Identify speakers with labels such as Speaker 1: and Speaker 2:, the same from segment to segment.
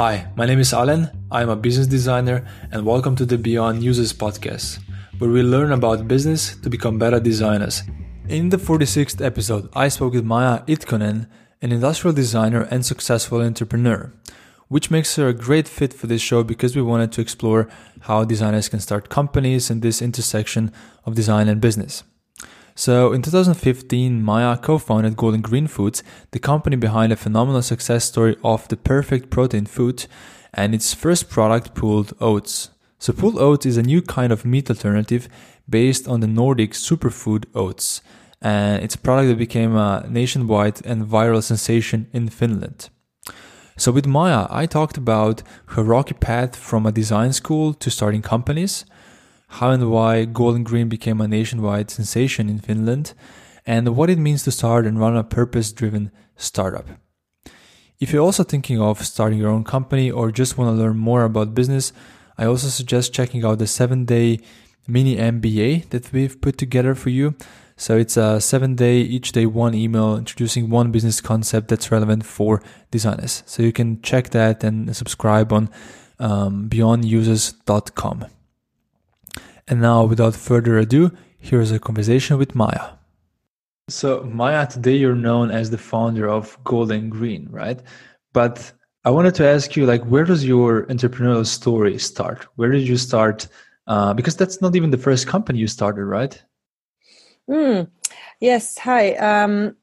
Speaker 1: Hi, my name is Alan. I'm a business designer, and welcome to the Beyond Users podcast, where we learn about business to become better designers. In the 46th episode, I spoke with Maija Itkonen, an industrial designer and successful entrepreneur, which makes her a great fit for this show because we wanted to explore how designers can start companies in this intersection of design and business. So in 2015, Maija co-founded Gold&Green Foods, the company behind a phenomenal success story of the perfect protein food and its first product, pulled oats. So pulled oats is a new kind of meat alternative based on the Nordic superfood oats. And it's a product that became a nationwide and viral sensation in Finland. So with Maija, I talked about her rocky path from a design school to starting companies, how and why Gold&Green became a nationwide sensation in Finland, and what it means to start and run a purpose driven startup. If you're also thinking of starting your own company or just want to learn more about business, I also suggest checking out the seven day mini MBA that we've put together for you. So it's a seven day, each day one email introducing one business concept that's relevant for designers. So you can check that and subscribe on um, beyondusers.com. And now, without further ado, here's a conversation with Maija. So, Maija, today you're known as the founder of Gold&Green, right? But I wanted to ask you, like, where does your entrepreneurial story start? Where did you start? Uh, because that's not even the first company you started, right?
Speaker 2: Mm, yes. Hi. Um,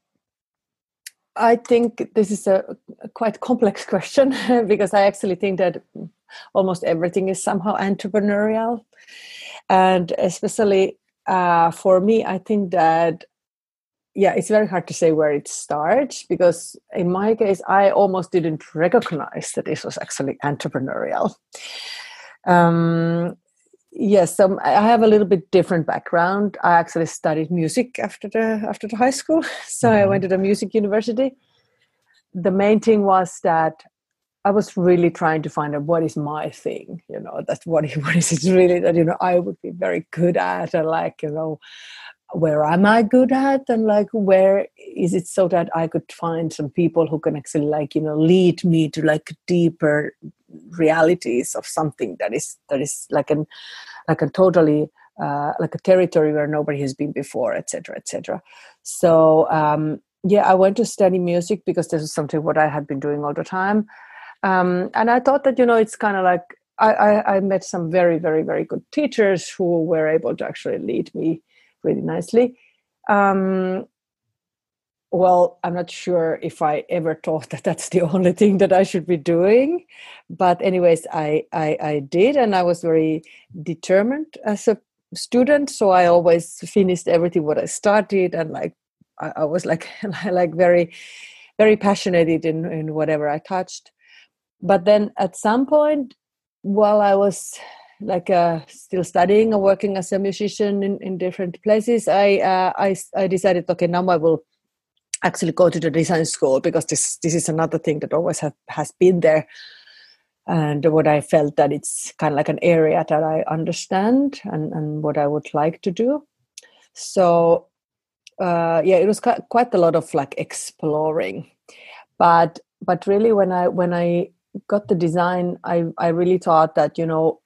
Speaker 2: I think this is a, a quite complex question because I actually think that almost everything is somehow entrepreneurial and especially uh, for me i think that yeah it's very hard to say where it starts because in my case i almost didn't recognize that this was actually entrepreneurial. Um, yes um, i have a little bit different background. I actually studied music after the after the high school. So mm-hmm. i went to the music university. The main thing was that I was really trying to find out what is my thing, you know, that's what, what is it really that, you know, I would be very good at and like, you know, where am I good at and like where is it so that I could find some people who can actually like, you know, lead me to like deeper realities of something that is that is like an like a totally uh, like a territory where nobody has been before, etc., etc. So um, yeah, I went to study music because this is something what I had been doing all the time um, and I thought that you know it's kind of like I, I, I met some very very very good teachers who were able to actually lead me really nicely. Um, well, I'm not sure if I ever thought that that's the only thing that I should be doing, but anyways, I I, I did, and I was very determined as a student. So I always finished everything what I started, and like I, I was like like very very passionate in in whatever I touched but then at some point while i was like uh, still studying or working as a musician in, in different places I, uh, I i decided okay now i will actually go to the design school because this this is another thing that always have, has been there. And what i felt that it's kind of like an area that i understand and, and what i would like to do. So uh, yeah it was quite a lot of like exploring. But but really when i when i got the design, I I really thought that you know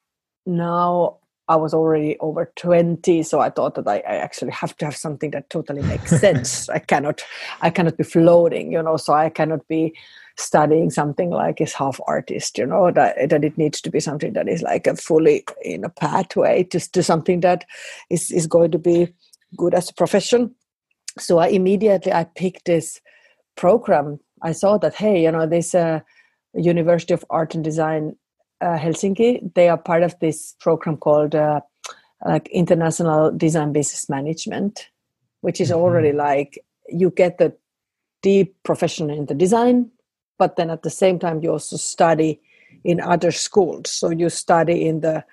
Speaker 2: now I was already over 20 so I thought that I, I, actually have to have something that totally makes sense. I cannot I cannot be floating you know so I cannot be studying something like is half artist you know that, that it needs to be something that is like a fully in a pathway to, to something that is, is going to be good as a profession. So I immediately I picked this program. I saw that hey you know this uh, University of Art and Design uh, Helsinki. They are part of this program called uh, like International Design Business Management, which is mm-hmm. already like you get the deep profession in the design, but then at the same time you also study in other schools. So you study in the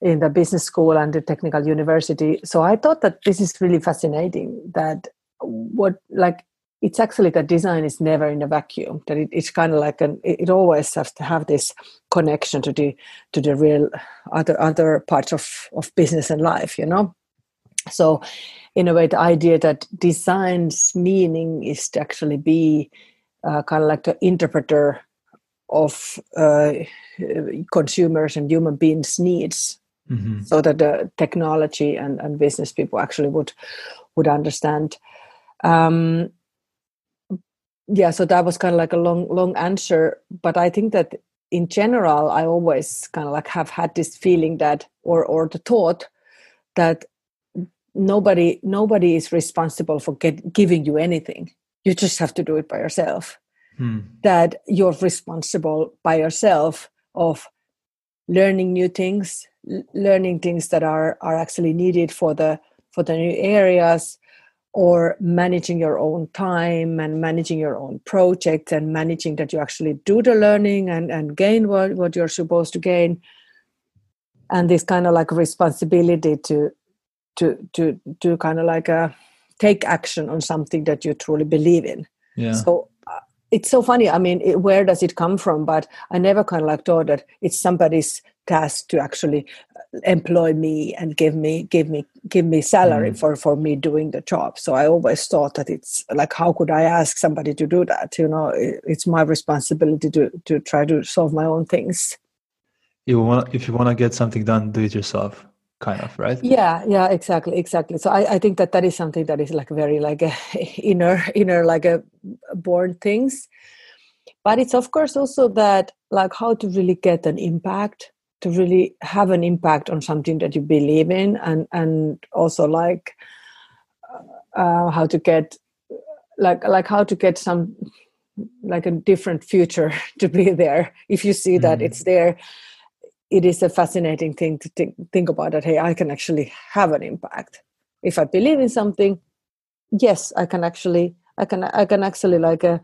Speaker 2: in the business school and the technical university. So I thought that this is really fascinating. That what like it's actually that design is never in a vacuum that it, it's kind of like an it always has to have this connection to the to the real other other parts of of business and life you know? So in a way the idea that design's meaning is to actually be uh, kind of like the interpreter of uh, consumers and human beings needs. Mm-hmm. so that the technology and, and business people actually would would understand. Um, yeah so that was kind of like a long long answer but i think that in general i always kind of like have had this feeling that or or the thought that nobody nobody is responsible for get, giving you anything you just have to do it by yourself hmm. that you're responsible by yourself of learning new things learning things that are are actually needed for the for the new areas or managing your own time and managing your own projects and managing that you actually do the learning and, and gain what, what you're supposed to gain. And this kind of like responsibility to to to to kind of like a take action on something that you truly believe in.
Speaker 1: Yeah.
Speaker 2: So uh, it's so funny. I mean it, where does it come from? But i never kind of like thought that it's somebody's task to actually employ me and give me give me give me salary mm. for for me doing the job. So i always thought that it's like how could i ask somebody to do that? You know it, it's my responsibility to to try to solve my own things.
Speaker 1: You want if you want to get something done do it yourself kind of right?
Speaker 2: Yeah yeah exactly exactly. So i, I think that that is something that is like very like a inner inner like a born things. But it's of course also that like how to really get an impact to really have an impact on something that you believe in and and also like uh, how to get like like how to get some like a different future to be there if you see that mm. it's there it is a fascinating thing to think, think about that hey i can actually have an impact if i believe in something yes i can actually i can i can actually like uh,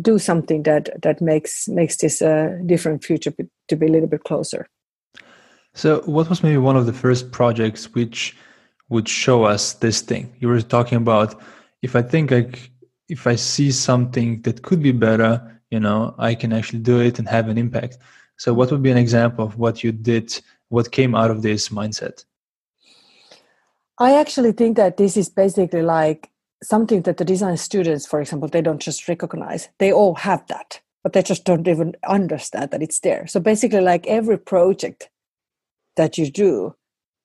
Speaker 2: do something that that makes makes this a different future to be a little bit closer.
Speaker 1: So what was maybe one of the first projects which would show us this thing? You were talking about if i think like if i see something that could be better you know i can actually do it and have an impact. So what would be an example of what you did what came out of this mindset?
Speaker 2: I actually think that this is basically like something that the design students, for example, they don't just recognize. They all have that, but they just don't even understand that it's there. So basically, like every project that you do,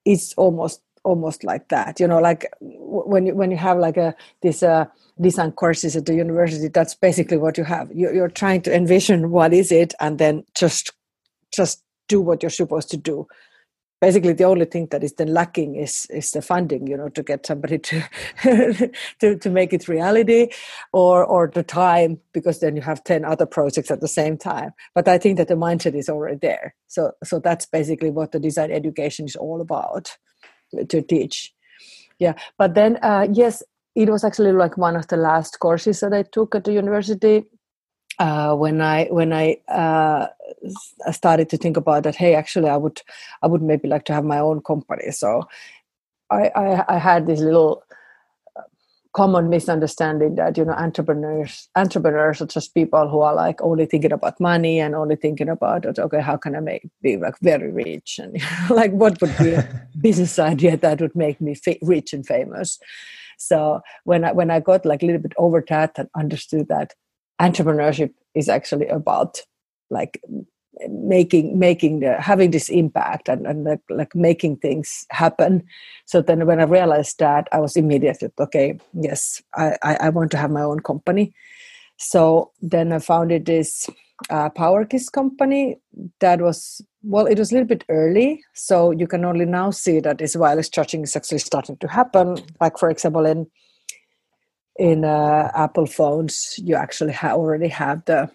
Speaker 2: it's almost almost like that. You know, like when you when you have like a this uh, design courses at the university, that's basically what you have. You're, you're trying to envision what is it, and then just just do what you're supposed to do basically the only thing that is then lacking is is the funding you know to get somebody to to, to make it reality or or the time because then you have 10 other projects at the same time. But i think that the mindset is already there. So so that's basically what the design education is all about to teach. Yeah but then uh, yes it was actually like one of the last courses that i took at the university uh, when I when I uh, started to think about that, hey, actually, I would I would maybe like to have my own company. So I I, I had this little uh, common misunderstanding that you know entrepreneurs entrepreneurs are just people who are like only thinking about money and only thinking about okay how can i make be like very rich and like what would be a business idea that would make me fa- rich and famous so when i when i got like a little bit over that and understood that entrepreneurship is actually about like making making the having this impact and, and like, like making things happen. So then when i realized that i was immediately okay yes i i, I want to have my own company. So then i founded this uh, PowerKiss company that was well it was a little bit early. So you can only now see that this wireless charging is actually starting to happen. Like for example in in uh, Apple phones, you actually ha- already have the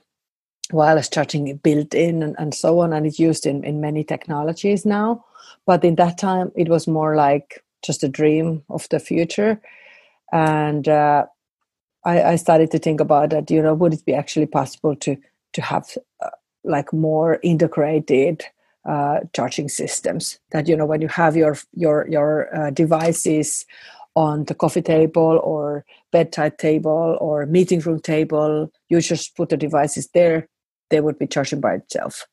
Speaker 2: wireless charging built in and, and so on, and it's used in, in many technologies now. But in that time, it was more like just a dream of the future. And uh, I, I, started to think about that. You know, would it be actually possible to to have uh, like more integrated uh, charging systems? That you know, when you have your your your uh, devices on the coffee table or bedside table or meeting room table. You just put the devices there; they would be charging by itself.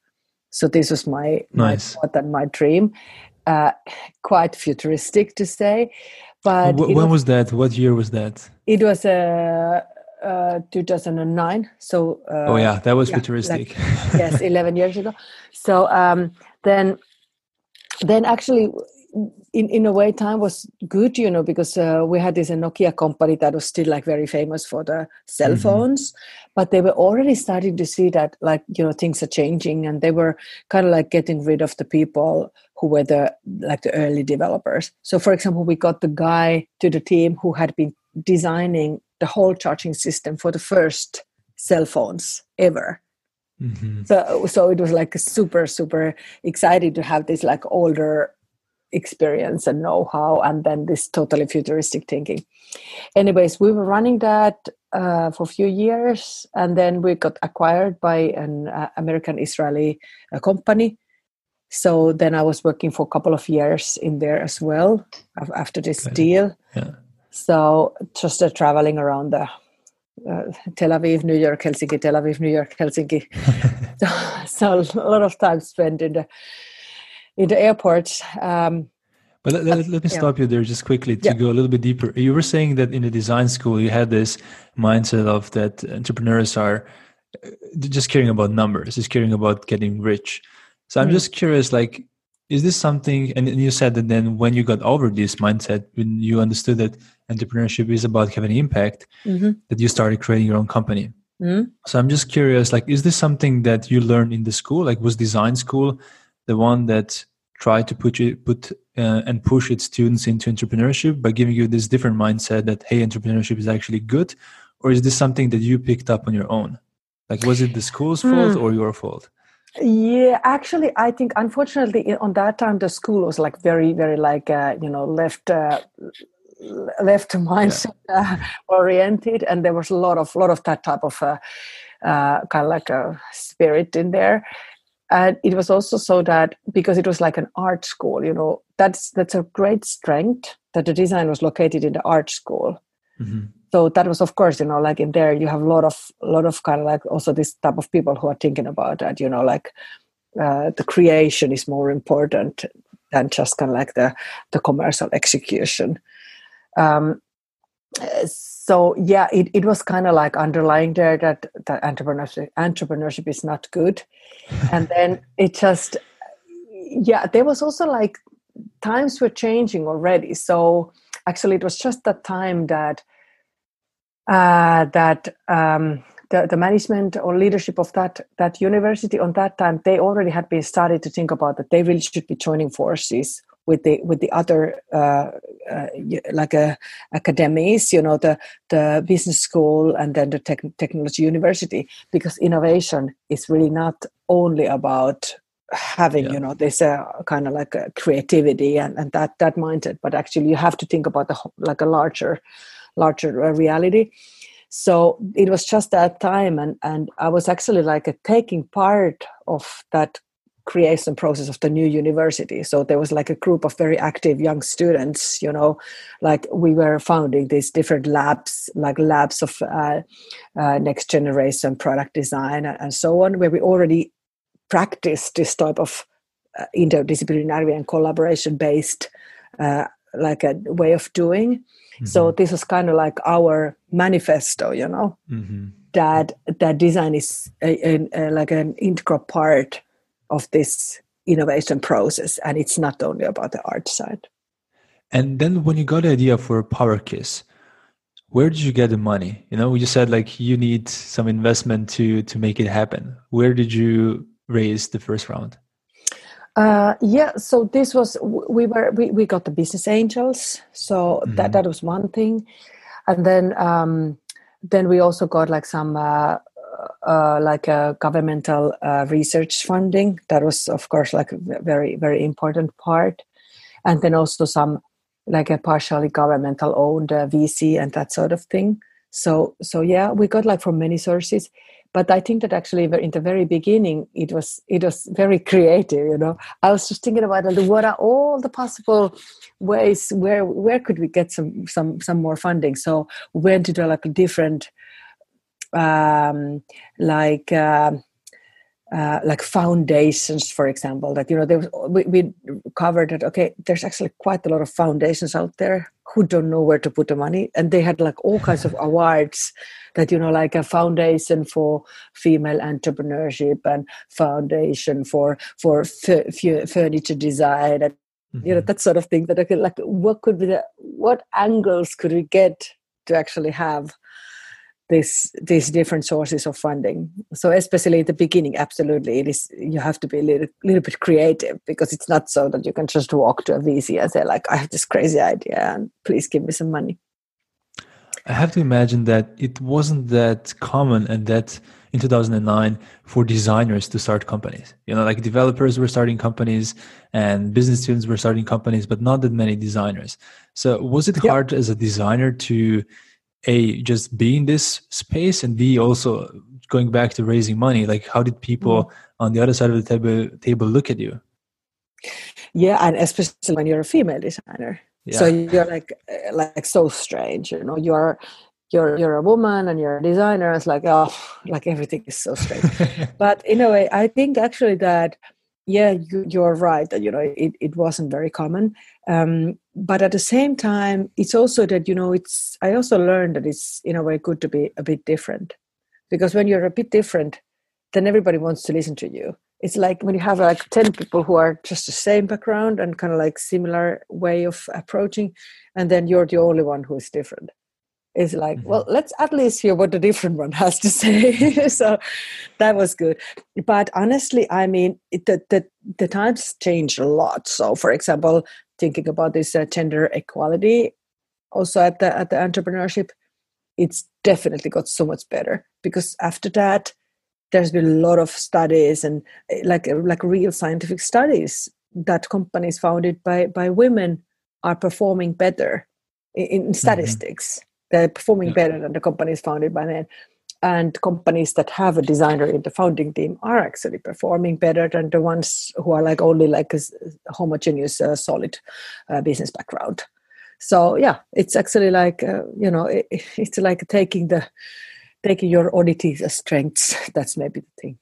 Speaker 2: So this was my
Speaker 1: nice.
Speaker 2: my thought and my dream. Uh, quite futuristic to say, but
Speaker 1: when was, was, that? What year was that?
Speaker 2: It was a uh, 2009. So uh,
Speaker 1: oh yeah, that was yeah, futuristic.
Speaker 2: Like, yes, 11 years ago. So um, then, then actually, in in a way, time was good, you know, because uh, we had this Nokia company that was still like very famous for the cell mm-hmm. phones, but they were already starting to see that like you know things are changing, and they were kind of like getting rid of the people who were the like the early developers. So, for example, we got the guy to the team who had been designing the whole charging system for the first cell phones ever. Mm-hmm. So, so it was like super, super exciting to have this like older experience and know-how, and then this totally futuristic thinking. Anyways, we were running that uh, for a few years, and then we got acquired by an uh, American Israeli uh, company. So then I was working for a couple of years in there as well after this deal. Yeah. So just uh, traveling around the uh, Tel Aviv, New York, Helsinki, Tel Aviv, New York, Helsinki. so, so, a lot of time spent in the in the airports. Um,
Speaker 1: but let, let, let me yeah. stop you there just quickly to yeah. go a little bit deeper. You were saying that in the design school you had this mindset of that entrepreneurs are uh, just caring about numbers, just caring about getting rich. So I'm mm. just curious, like is this something and you said that then when you got over this mindset when you understood that entrepreneurship is about having impact mm-hmm. that you started creating your own company mm-hmm. so i'm just curious like is this something that you learned in the school like was design school the one that tried to put you put uh, and push its students into entrepreneurship by giving you this different mindset that hey entrepreneurship is actually good or is this something that you picked up on your own like was it the school's mm. fault or your fault
Speaker 2: yeah actually i think unfortunately on that time the school was like very very like uh, you know left uh, left mindset yeah. uh, oriented and there was a lot of lot of that type of uh, uh, kind of like a spirit in there and it was also so that because it was like an art school you know that's that's a great strength that the design was located in the art school. Mm-hmm. So that was of course you know like in there you have a lot of a lot of kind of like also this type of people who are thinking about that you know like uh, the creation is more important than just kind of like the the commercial execution. Um, so yeah it, it was kind of like underlying there that that entrepreneurship entrepreneurship is not good. And then it just yeah there was also like times were changing already. So actually it was just that time that uh, that um, the, the management or leadership of that that university on that time they already had been started to think about that they really should be joining forces with the with the other uh, uh, like a uh, academies you know the the business school and then the tech, technology university because innovation is really not only about having yeah. you know this uh, kind of like a creativity and, and that that mindset but actually you have to think about the like a larger larger uh, reality so it was just that time and and i was actually like a, taking part of that creation process of the new university so there was like a group of very active young students you know like we were founding these different labs like labs of uh, uh, next generation product design and so on where we already practiced this type of uh, interdisciplinary and collaboration based uh, like a way of doing Mm-hmm. So this was kind of like our manifesto, you know, mm-hmm. that that design is a, a, a, like an integral part of this innovation process, and it's not only about the art side.
Speaker 1: And then when you got the idea for PowerKiss, where did you get the money? You know, you said like you need some investment to to make it happen. Where did you raise the first round?
Speaker 2: Uh, yeah, so this was we were we, we got the business angels, so mm-hmm. that that was one thing, and then um, then we also got like some uh, uh, like a governmental uh, research funding. That was of course like a very very important part, and then also some like a partially governmental owned uh, VC and that sort of thing. So so yeah, we got like from many sources but i think that actually in the very beginning it was it was very creative you know i was just thinking about what are all the possible ways where where could we get some some some more funding so we went into like a different um like uh, uh, like foundations, for example, that you know, there was, we, we covered that. Okay, there's actually quite a lot of foundations out there who don't know where to put the money and they had like all kinds of awards that you know like a foundation for female entrepreneurship and foundation for for f- furniture design and mm-hmm. you know mm-hmm. that sort of thing that I could like what could be the what angles could we get to actually have this these different sources of funding. So especially at the beginning absolutely it is you have to be a little, little bit creative because it's not so that you can just walk to a vc and say like i have this crazy idea and please give me some money.
Speaker 1: I have to imagine that it wasn't that common and that in 2009 for designers to start companies. You know like developers were starting companies and business students were starting companies but not that many designers. So was it hard as a designer to a just be in this space and b also going back to raising money like how did people mm. on the other side of the table table look at you
Speaker 2: yeah and especially when you're a female designer yeah. so you're like like so strange you know you're you're you're a woman and you're a designer it's like oh like everything is so strange but in a way i think actually that yeah you, are right that you know it, it wasn't very common. Um, but at the same time it's also that you know it's i also learned that it's in a way good to be a bit different. Because when you're a bit different then everybody wants to listen to you. It's like when you have like 10 people who are just the same background and kind of like similar way of approaching and then you're the only one who is different is like mm-hmm. well let's at least hear what the different one has to say so that was good but honestly i mean it, the, the, the times changed a lot so for example thinking about this uh, gender equality also at the at the entrepreneurship it's definitely got so much better because after that there's been a lot of studies and eh, like like real scientific studies that companies founded by by women are performing better in, in mm-hmm. statistics they're performing better than the companies founded by men. And companies that have a designer in the founding team are actually performing better than the ones who are like only like a homogeneous, uh, solid uh, business background. So yeah, it's actually like uh, you know, it, it's like taking the taking your oddities as strengths. That's maybe the thing.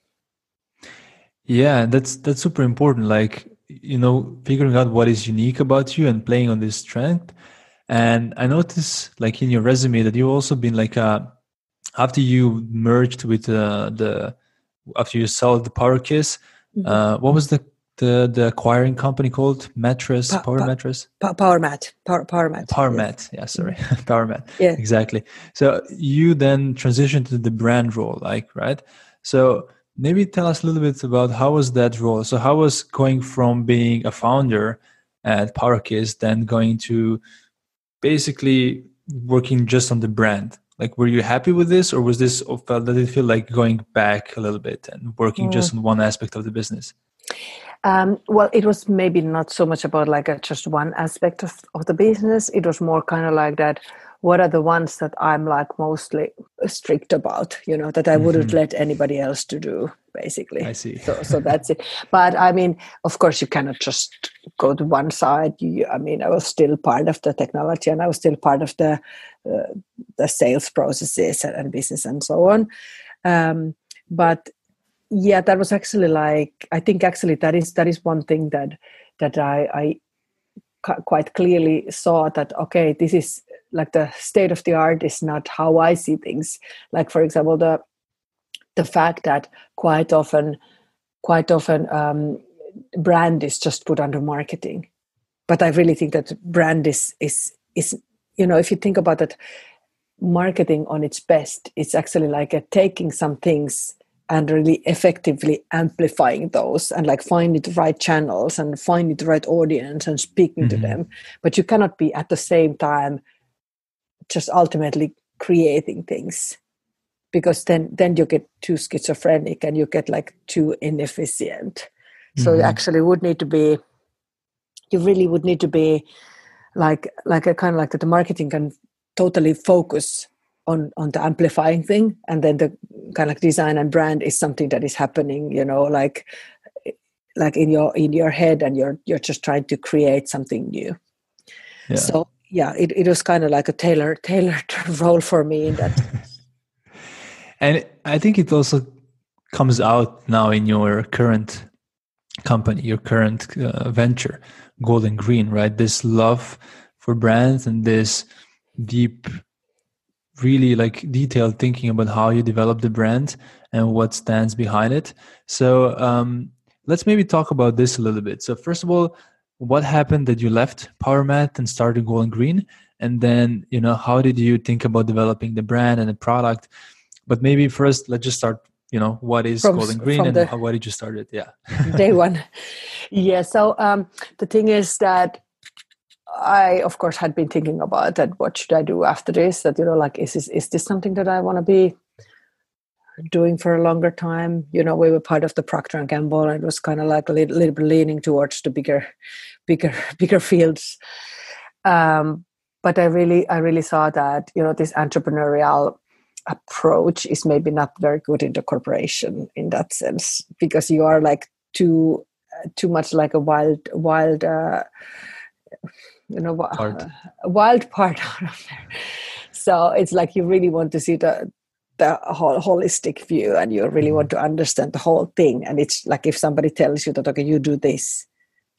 Speaker 1: Yeah, that's that's super important. Like you know, figuring out what is unique about you and playing on this strength and I noticed, like in your resume, that you've also been like uh, after you merged with uh, the after you sold the PowerKiss. Mm-hmm. Uh, what was the the the acquiring company called mattress pa- power pa- mattress
Speaker 2: pa- power mat power, power mat
Speaker 1: power yeah. mat yeah sorry mm-hmm. power mat yeah exactly so you then transitioned to the brand role like right so maybe tell us a little bit about how was that role so how was going from being a founder at PowerKiss then going to basically working just on the brand. Like were you happy with this or was this or felt did it feel like going back a little bit and working mm. just on one aspect of the business?
Speaker 2: Um, well it was maybe not so much about like a, just one aspect of, of the business. It was more kind of like that what are the ones that i'm like mostly strict about you know that i wouldn't mm-hmm. let anybody else to do basically.
Speaker 1: I see.
Speaker 2: So, so that's it. But i mean of course you cannot just go to one side. You, i mean i was still part of the technology and i was still part of the uh, the sales processes and, and, business and so on. Um, but yeah that was actually like i think actually that is that is one thing that that i i quite clearly saw that okay this is like the state of the art is not how i see things. Like for example the the fact that quite often quite often um, brand is just put under marketing. But i really think that brand is is is you know if you think about it marketing on its best it's actually like a taking some things and really effectively amplifying those and like finding the right channels and finding the right audience and speaking mm-hmm. to them. But you cannot be at the same time just ultimately creating things because then then you get too schizophrenic and you get like too inefficient mm-hmm. so you mm-hmm. actually would need to be you really would need to be like like a kind of like that the marketing can totally focus on on the amplifying thing and then the kind of like design and brand is something that is happening you know like like in your in your head and you're you're just trying to create something new yeah. so yeah it, it was kind of like a tailor tailored role for me in that.
Speaker 1: And i think it also comes out now in your current company your current uh, venture Gold&Green right? This love for brands and this deep really like detailed thinking about how you develop the brand and what stands behind it. So um, let's maybe talk about this a little bit. So first of all what happened that you left powermat and started Gold&Green? And then you know how did you think about developing the brand and the product? But maybe first let's just start you know what is from, Gold&Green and the, how, why did you start it? Yeah.
Speaker 2: Day one. Yeah so um, the thing is that i of course had been thinking about that what should i do after this? That you know like is this is this something that i want to be doing for a longer time. You know we were part of the procter and gamble and it was kind of like a little, little bit leaning towards the bigger bigger bigger fields. Um, but i really i really saw that you know this entrepreneurial approach is maybe not very good in the corporation in that sense because you are like too too much like a wild wild uh, you know part. Uh, wild part out of there. So it's like you really want to see the the whole holistic view and you really want mm-hmm. to understand the whole thing. And it's like if somebody tells you that okay you do this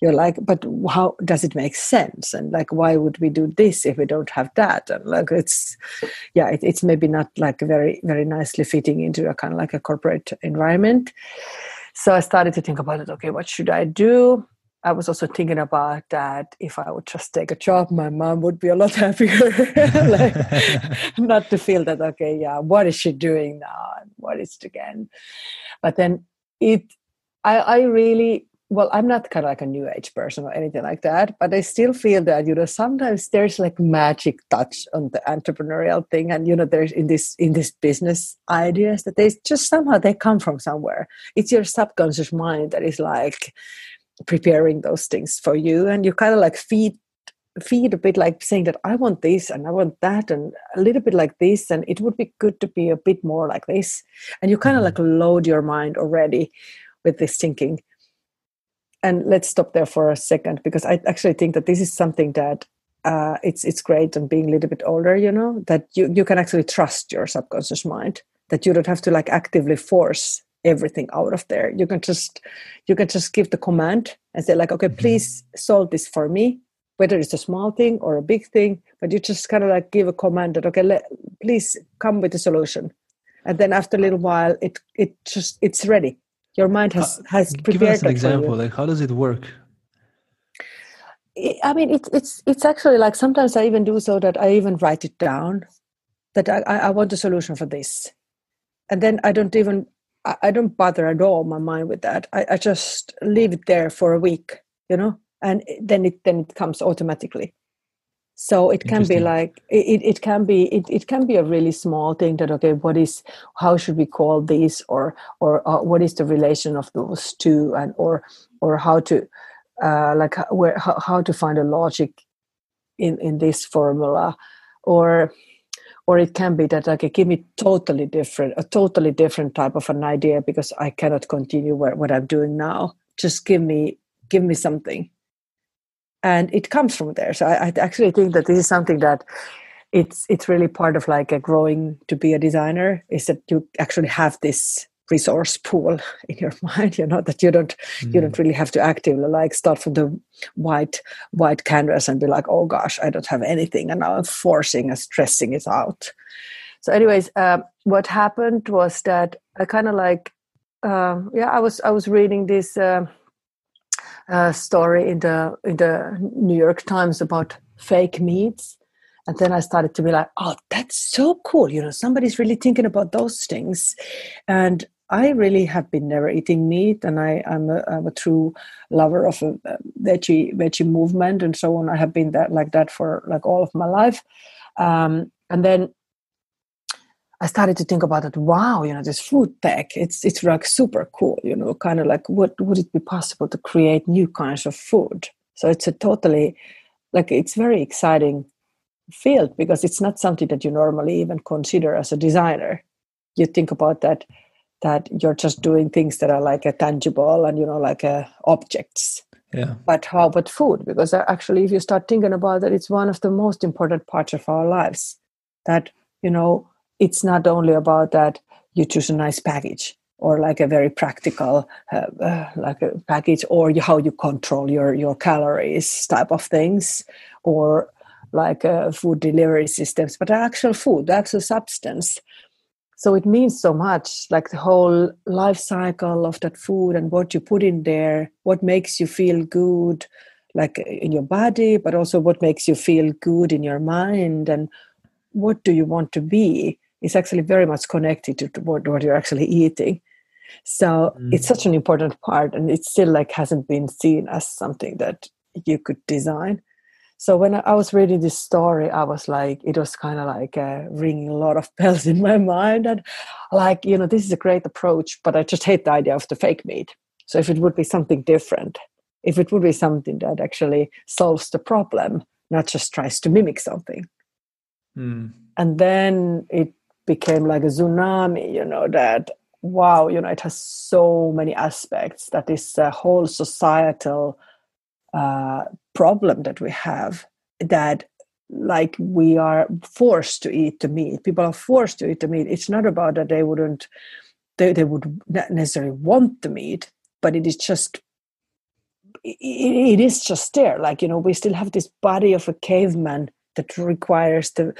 Speaker 2: you're like but how does it make sense? And like why would we do this if we don't have that? And like it's yeah it, it's maybe not like very very nicely fitting into a kind of like a corporate environment. So i started to think about it. Okay what should i do i was also thinking about that if i would just take a job my mom would be a lot happier. Like not to feel that okay yeah what is she doing now and what is it again? But then it I, I really well i'm not kind of like a new age person or anything like that but i still feel that you know sometimes there's like magic touch on the entrepreneurial thing and you know there's in this in this business ideas that they just somehow they come from somewhere. It's your subconscious mind that is like preparing those things for you and you kind of like feed feed a bit like saying that i want this and i want that and a little bit like this and it would be good to be a bit more like this and you kind of mm-hmm. like load your mind already with this thinking and let's stop there for a second because I actually think that this is something that uh, it's it's great and being a little bit older, you know, that you you can actually trust your subconscious mind that you don't have to like actively force everything out of there. You can just you can just give the command and say like, okay, mm-hmm. please solve this for me, whether it's a small thing or a big thing. But you just kind of like give a command that okay, let, please come with a solution, and then after a little while, it it just it's ready your mind has has prepared
Speaker 1: give us an example like how does it work
Speaker 2: i mean it's it's it's actually like sometimes i even do so that i even write it down that i i want a solution for this and then i don't even i don't bother at all my mind with that. I, I just leave it there for a week you know and then it then it comes automatically. So it can be like it, it can be it, it can be a really small thing that okay what is how should we call this? Or or uh, what is the relation of those two? And or or how to uh, like where how, how to find a logic in in this formula? Or or it can be that okay give me totally different a totally different type of an idea because i cannot continue what, what i'm doing now just give me give me something and it comes from there. So I, I, actually think that this is something that it's it's really part of like a growing to be a designer is that you actually have this resource pool in your mind you know that you don't mm. you don't mm. really have to actively like start from the white white canvas and be like oh gosh i don't have anything and now i'm forcing and stressing it out so anyways um, what happened was that i kind of like um, yeah i was i was reading this uh, uh, story in the in the New York Times about fake meats, and then I started to be like, oh, that's so cool. You know, somebody's really thinking about those things, and I really have been never eating meat, and I, am a, I'm a true lover of a, a veggie veggie movement and so on. I have been that like that for like all of my life, um, and then I started to think about it. Wow, you know, this food tech, it's it's like super cool. You know, kind of like what would it be possible to create new kinds of food? So it's a totally like it's very exciting field because it's not something that you normally even consider as a designer. You think about that that you're just doing things that are like a tangible and you know like a objects.
Speaker 1: Yeah.
Speaker 2: But how about food? Because actually, if you start thinking about it, it's one of the most important parts of our lives. That you know it's not only about that you choose a nice package or like a very practical uh, uh, like a package or you, how you control your your calories type of things or like uh, food delivery systems, but actual food, actual substance. So it means so much, like the whole life cycle of that food and what you put in there, what makes you feel good, like in your body, but also what makes you feel good in your mind, and what do you want to be is actually very much connected to what, what you're actually eating. So mm. it's such an important part, and it still like hasn't been seen as something that you could design. So when I was reading this story, I was like, it was kind of like uh, ringing a lot of bells in my mind, and like you know, this is a great approach, but I just hate the idea of the fake meat. So if it would be something different, if it would be something that actually solves the problem, not just tries to mimic something. Mm. And then it became like a tsunami, you know, that wow, you know, it has so many aspects that is a whole societal uh, problem that we have that like we are forced to eat the meat. People are forced to eat the meat. It's not about that they wouldn't they, they would not necessarily want the meat but it is just it, it is just there. Like you know we still have this body of a caveman that requires the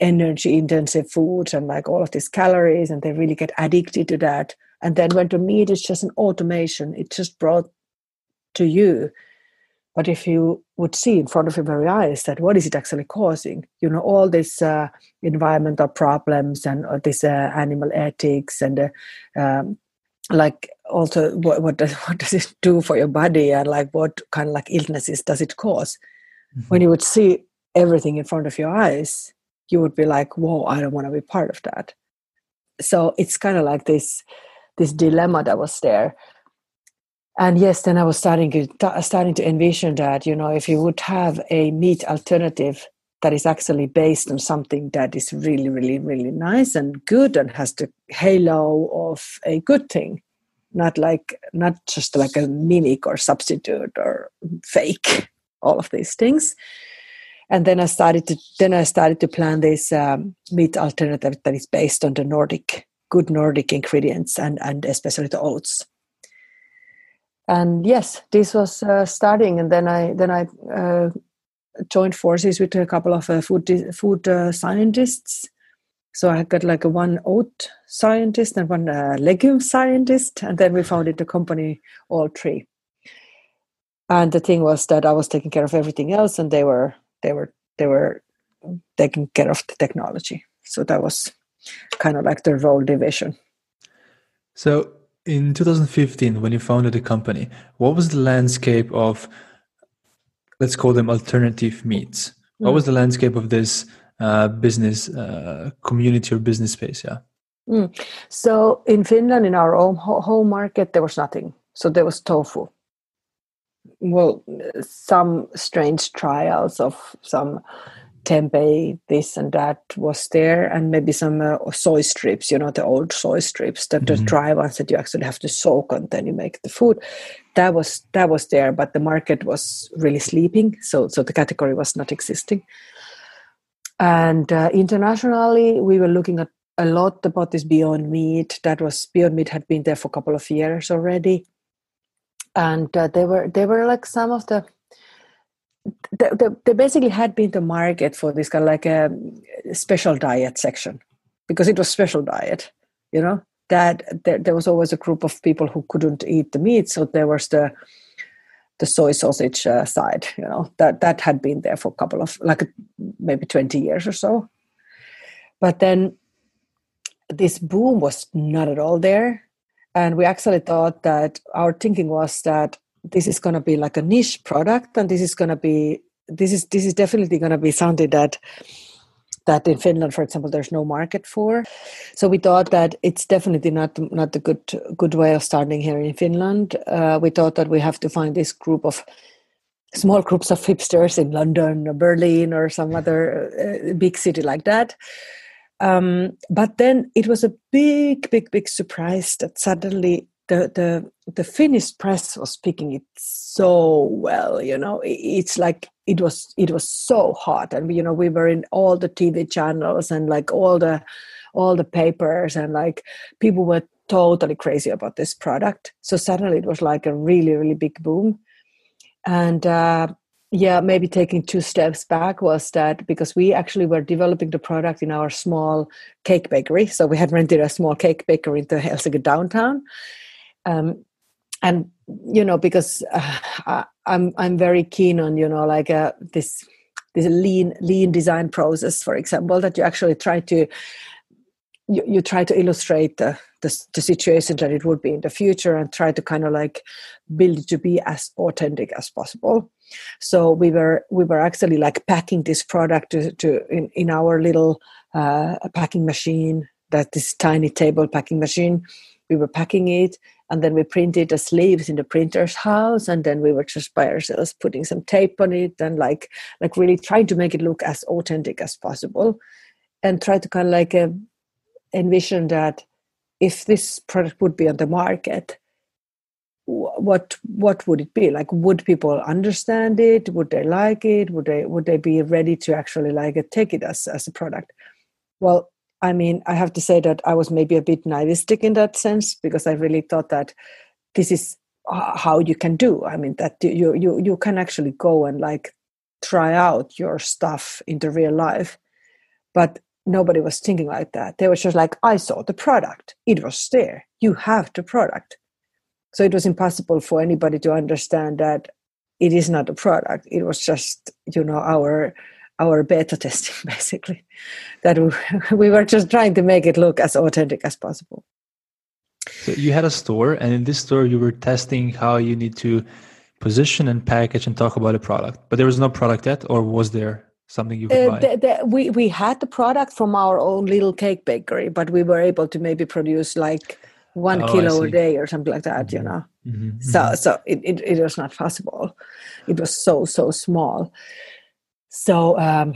Speaker 2: energy intensive foods and like all of these calories and they really get addicted to that. And then when the meat is just an automation it just brought to you but if you would see in front of your very eyes that what is it actually causing? You know all these uh, environmental problems and uh, this uh, animal ethics and uh, um, like also what, what does what does it do for your body and like what kind of like illnesses does it because mm-hmm. when you would see everything in front of your eyes you would be like whoa i don't want to be part of that. So it's kind of like this this dilemma that was there and yes then i was starting to starting to envision that you know if you would have a meat alternative that is actually based on something that is really really really nice and good and has the halo of a good thing not like not just like a mimic or substitute or fake all of these things and then I started to then I started to plan this um, meat alternative that is based on the Nordic good Nordic ingredients and and especially the oats. And yes, this was uh, starting, and then I then I uh, joined forces with a couple of uh, food food uh, scientists. So I got like a one oat scientist and one uh, legume scientist, and then we founded the company all three. And the thing was that I was taking care of everything else, and they were they were they were taking care of the technology. So that was kind of like the role division.
Speaker 1: So in 2015, when you founded the company, what was the landscape of let's call them alternative meats? What mm. was the landscape of this uh, business uh, community or business space? Yeah.
Speaker 2: Mm. So in Finland, in our own home market, there was nothing. So there was tofu well some strange trials of some tempeh this and that was there and maybe some uh, soy strips you know the old soy strips that mm-hmm. the dry ones that you actually have to soak and then you make the food. That was that was there but the market was really sleeping so so the category was not existing. And uh, internationally we were looking at a lot about this beyond meat. That was beyond meat had been there for a couple of years already. And uh, they were they were like some of the they, they, they basically had been the market for this kind of like a special diet section because it was special diet you know that there, there was always a group of people who couldn't eat the meat. So there was the the soy sausage uh, side you know that that had been there for a couple of like maybe 20 years or so. But then this boom was not at all there. And we actually thought that our thinking was that this is going to be like a niche product and this is going to be this is this is definitely going to be something that that in Finland, for example, there's no market for. So we thought that it's definitely not not the good good way of starting here in Finland. Uh, we thought that we have to find this group of small groups of hipsters in London or Berlin or some other uh, big city like that um, but then it was a big, big, big surprise that suddenly the the the Finnish press was speaking it so well. You know, it's like it was it was so hot, and you know we were in all the TV channels and like all the all the papers, and like people were totally crazy about this product. So suddenly it was like a really really big boom, and. Uh, yeah maybe taking two steps back was that because we actually were developing the product in our small cake bakery so we had rented a small cake bakery into helsinki downtown um, and you know because uh, I, i'm i'm very keen on you know like uh, this this lean lean design process for example that you actually try to you, you try to illustrate the, the, the situation that it would be in the future and try to kind of like build it to be as authentic as possible. So we were we were actually like packing this product to, to in, in our little uh, packing machine that this tiny table packing machine. We were packing it and then we printed the sleeves in the printer's house and then we were just by ourselves putting some tape on it and like like really trying to make it look as authentic as possible and try to kind of like uh, envision that if this product would be on the market what what would it be? Like would people understand it? Would they like it? Would they would they be ready to actually like take it as as a product? Well i mean i have to say that i was maybe a bit naivistic in that sense because i really thought that this is how you can do. I mean that you you you can actually go and like try out your stuff into real life but nobody was thinking like that. They were just like i saw the product. It was there. You have the product. So it was impossible for anybody to understand that it is not a product. It was just, you know, our our beta testing basically. That we were just trying to make it look as authentic as possible.
Speaker 1: So you had a store, and in this store, you were testing how you need to position and package and talk about a product. But there was no product yet, or was there something you could uh, buy? The,
Speaker 2: the, we we had the product from our own little cake bakery, but we were able to maybe produce like one oh, kilo a day or something like that, mm-hmm. you know. Mm-hmm. So mm-hmm. so it, it, it was not possible. It was so so small. So um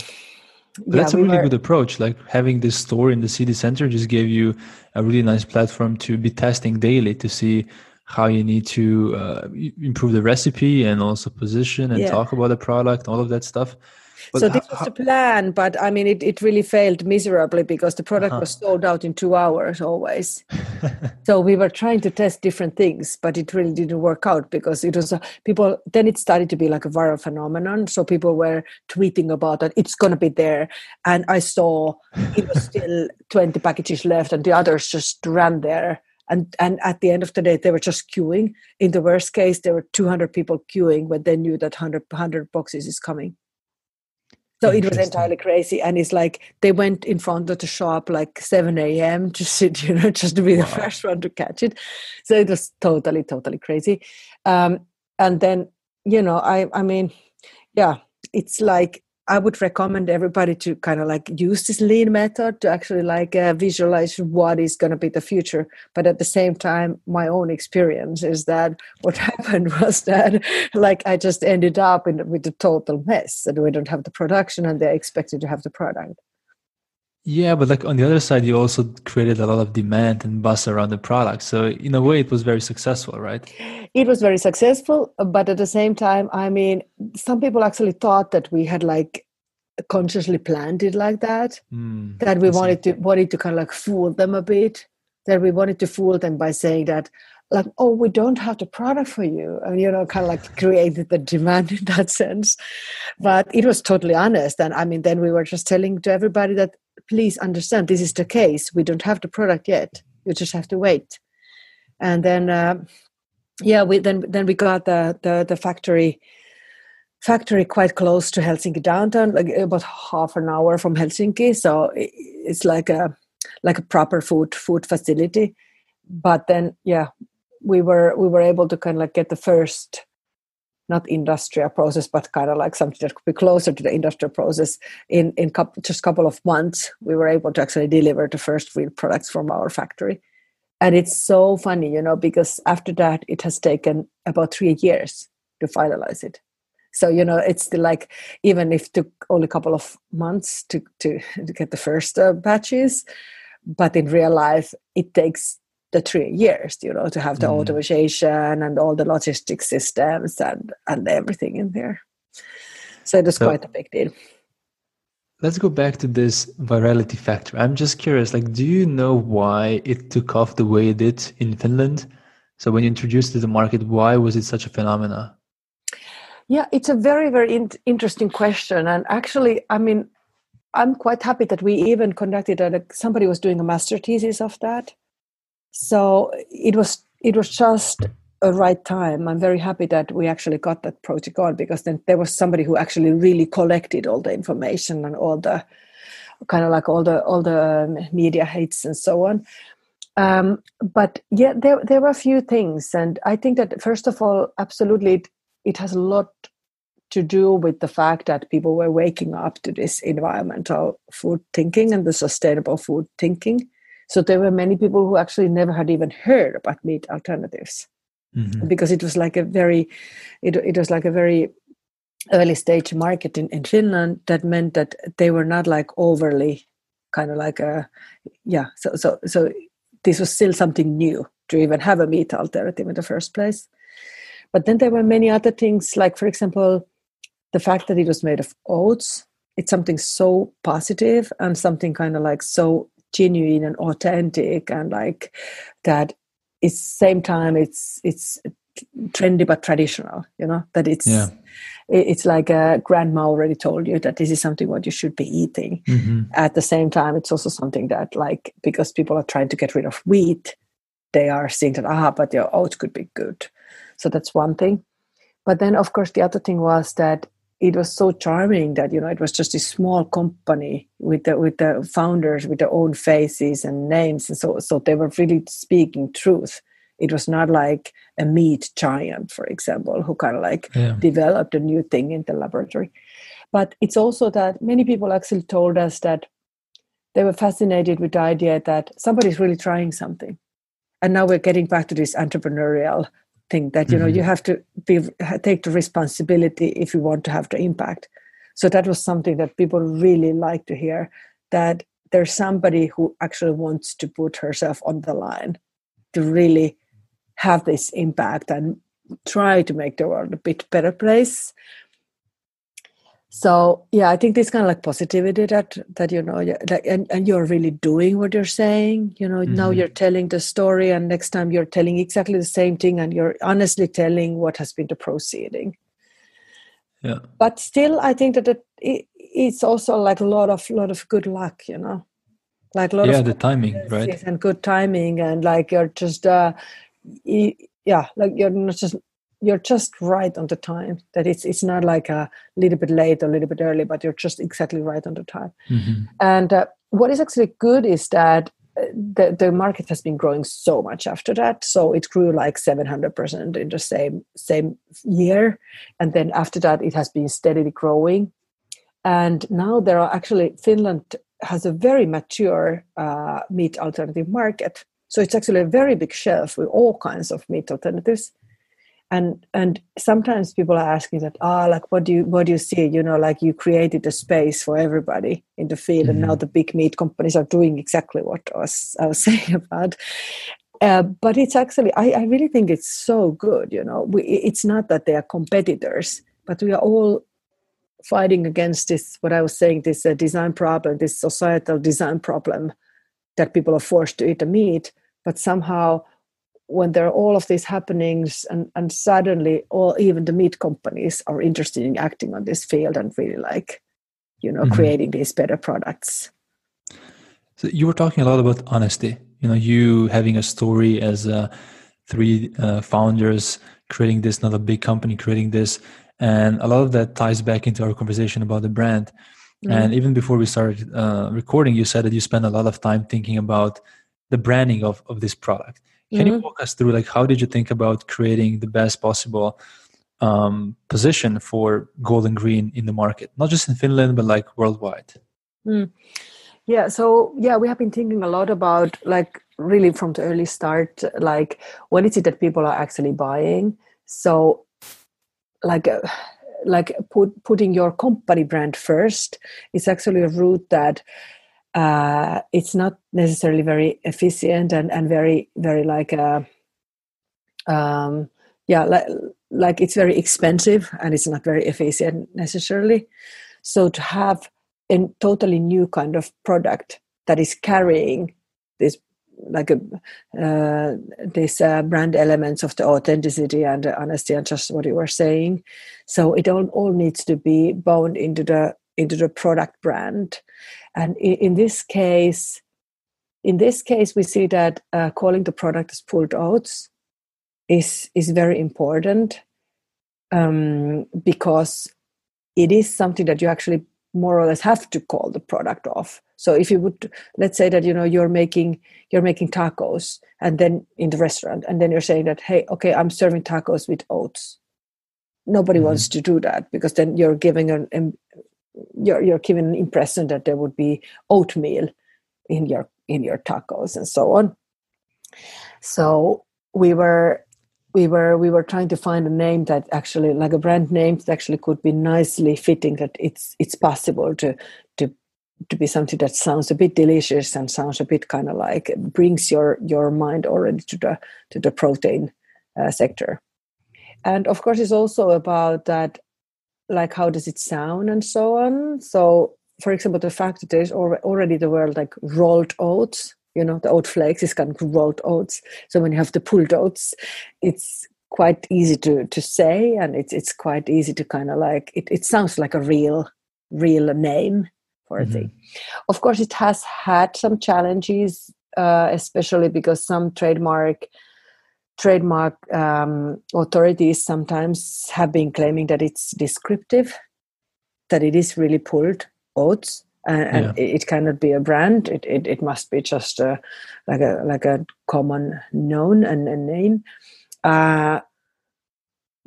Speaker 1: yeah, that's a really were, good approach. Like having this store in the city center just gave you a really nice platform to be testing daily to see how you need to uh, improve the recipe and also position and yeah. talk about the product, all of that stuff.
Speaker 2: But so this was the plan, but I mean, it, it really failed miserably because the product uh-huh. was sold out in two hours always. so we were trying to test different things, but it really didn't work out because it was a, people. Then it started to be like a viral phenomenon. So people were tweeting about that it's going to be there, and I saw it was still twenty packages left, and the others just ran there and and at the end of the day they were just queuing in the worst case there were 200 people queuing when they knew that 100, 100 boxes is coming so it was entirely crazy. And it's like they went in front of the shop like 7 a.m. to sit, you know, just to be the wow. first one to catch it. So it was totally, totally crazy. Um, and then, you know, I I mean, yeah, it's like I would recommend everybody to kind of like use this lean method to actually like uh, visualize what is going to be the future. But at the same time, my own experience is that what happened was that like I just ended up in, with a total mess and we don't have the production and they're expected to have the product.
Speaker 1: Yeah, but like on the other side, you also created a lot of demand and buzz around the product. So in a way, it was very successful, right?
Speaker 2: It was very successful, but at the same time, I mean, some people actually thought that we had like consciously planned it like that. Mm, that we wanted to wanted to kind of like fool them a bit. That we wanted to fool them by saying that like oh we don't have the product for you and you know kind of like created the demand in that sense but it was totally honest and i mean then we were just telling to everybody that please understand this is the case. We don't have the product yet. You just have to wait. And then uh, yeah we then then we got the the, the factory factory quite close to helsinki downtown like about half an hour from helsinki. So it's like a like a proper food food facility. But then yeah we were we were able to kind of like get the first not industrial process but kind of like something that could be closer to the industrial process. In in just a couple of months we were able to actually deliver the first real products from our factory. And it's so funny you know because after that it has taken about three years to finalize it. So you know it's still like even if it took only a couple of months to to, to get the first uh, batches but in real life it takes the three years, you know, to have the mm. automation and all the logistic systems and and everything in there. So it was so, quite a big deal.
Speaker 1: Let's go back to this virality factor. I'm just curious, like, do you know why it took off the way it did in Finland? So when you introduced it to the market, why was it such a phenomenon?
Speaker 2: Yeah, it's a very, very in- interesting question. And actually, I mean, I'm quite happy that we even conducted a, somebody was doing a master thesis of that. So it was it was just a right time. I'm very happy that we actually got that project on because then there was somebody who actually really collected all the information and all the kind of like all the all the um, media hits and so on. Um, but yeah, there there were a few things, and I think that first of all, absolutely, it, it has a lot to do with the fact that people were waking up to this environmental food thinking and the sustainable food thinking. So there were many people who actually never had even heard about meat alternatives mm-hmm. because it was like a very, it, it was like a very early stage market in, in Finland. That meant that they were not like overly kind of like a, yeah. So so so this was still something new to even have a meat alternative in the first place. But then there were many other things, like for example, the fact that it was made of oats it's something so positive and something kind of like so genuine and authentic and like that it's same time it's it's trendy but traditional you know that it's yeah. it's like a grandma already told you that this is something what you should be eating mm-hmm. at the same time it's also something that like because people are trying to get rid of wheat they are seeing that ah but your oats could be good so that's one thing but then of course the other thing was that it was so charming that you know it was just a small company with the with the founders with their own faces and names and so so they were really speaking truth. It was not like a meat giant for example who kind of like yeah. developed a new thing in the laboratory. But it's also that many people actually told us that they were fascinated with the idea that somebody's really trying something. And now we're getting back to this entrepreneurial thing that you know mm-hmm. you have to be take the responsibility if you want to have the impact so that was something that people really like to hear that there's somebody who actually wants to put herself on the line to really have this impact and try to make the world a bit better place so yeah i think this kind of like positivity that that you know like and, and you're really doing what you're saying you know mm-hmm. now you're telling the story and next time you're telling exactly the same thing and you're honestly telling what has been the proceeding.
Speaker 1: Yeah.
Speaker 2: But still i think that it, it, it's also like a lot of lot of good luck you know? Like a lot
Speaker 1: yeah
Speaker 2: of
Speaker 1: the timing right?
Speaker 2: and good timing and like you're just uh yeah like you're not just you're just right on the time that it's it's not like a little bit late or a little bit early but you're just exactly right on the time. Mm-hmm. and uh, what is actually good is that uh, the, the market has been growing so much after that. So it grew like 700% in the same same year. And then after that it has been steadily growing. And now there are actually finland has a very mature uh, meat alternative market. So it's actually a very big shelf with all kinds of meat alternatives and and sometimes people are asking that ah oh, like what do you what do you see you know like you created a space for everybody in the field mm-hmm. and now mm-hmm. the big meat companies are doing exactly what I was, I was saying about uh, but it's actually I, I really think it's so good you know we, it's not that they are competitors but we are all fighting against this what i was saying this uh, design problem this societal design problem that people are forced to eat the meat but somehow when there are all of these happenings and, and suddenly all even the meat companies are interested in acting on this field and really like you know mm-hmm. creating these better products
Speaker 1: so you were talking a lot about honesty you know you having a story as uh, three uh, founders creating this not a big company creating this and a lot of that ties back into our conversation about the brand mm-hmm. and even before we started uh, recording you said that you spend a lot of time thinking about the branding of, of this product can mm-hmm. you walk us through like how did you think about creating the best possible um, position for Gold&Green in the market, not just in Finland but like worldwide?
Speaker 2: Mm. Yeah, so yeah, we have been thinking a lot about like really from the early start, like what is it that people are actually buying? So, like. Uh, like put, putting your company brand first is actually a route that uh, it's not necessarily very efficient and, and very very like a uh, um, yeah like, like it's very expensive and it's not very efficient necessarily. So to have a totally new kind of product that is carrying this like a uh, these uh, brand elements of the authenticity and the honesty and just what you were saying. So it all, all needs to be bound into the into the product brand. And in, in this case in this case we see that uh, calling the product as pulled oats is is very important um, because it is something that you actually more or less have to call the product off. So if you would let's say that you know you're making you're making tacos and then in the restaurant and then you're saying that hey okay i'm serving tacos with oats. Nobody mm-hmm. wants to do that because then you're giving an, an you're, you're giving an impression that there would be oatmeal in your in your tacos and so on. So we were we were we were trying to find a name that actually like a brand name that actually could be nicely fitting that it's it's possible to to to be something that sounds a bit delicious and sounds a bit kind of like brings your your mind already to the to the protein uh, sector. And of course it's also about that like how does it sound and so on? So for example the fact that there's already the word like rolled oats you know the oat flakes is kind of rolled oats. So when you have the pulled oats it's quite easy to to say and it's it's quite easy to kind of like it, it sounds like a real real name for mm-hmm. a thing. Of course it has had some challenges uh, especially because some trademark trademark um, authorities sometimes have been claiming that it's descriptive that it is really pulled oats and, yeah. it, it, cannot be a brand. It it, it must be just a, like a like a common known and a name. Uh,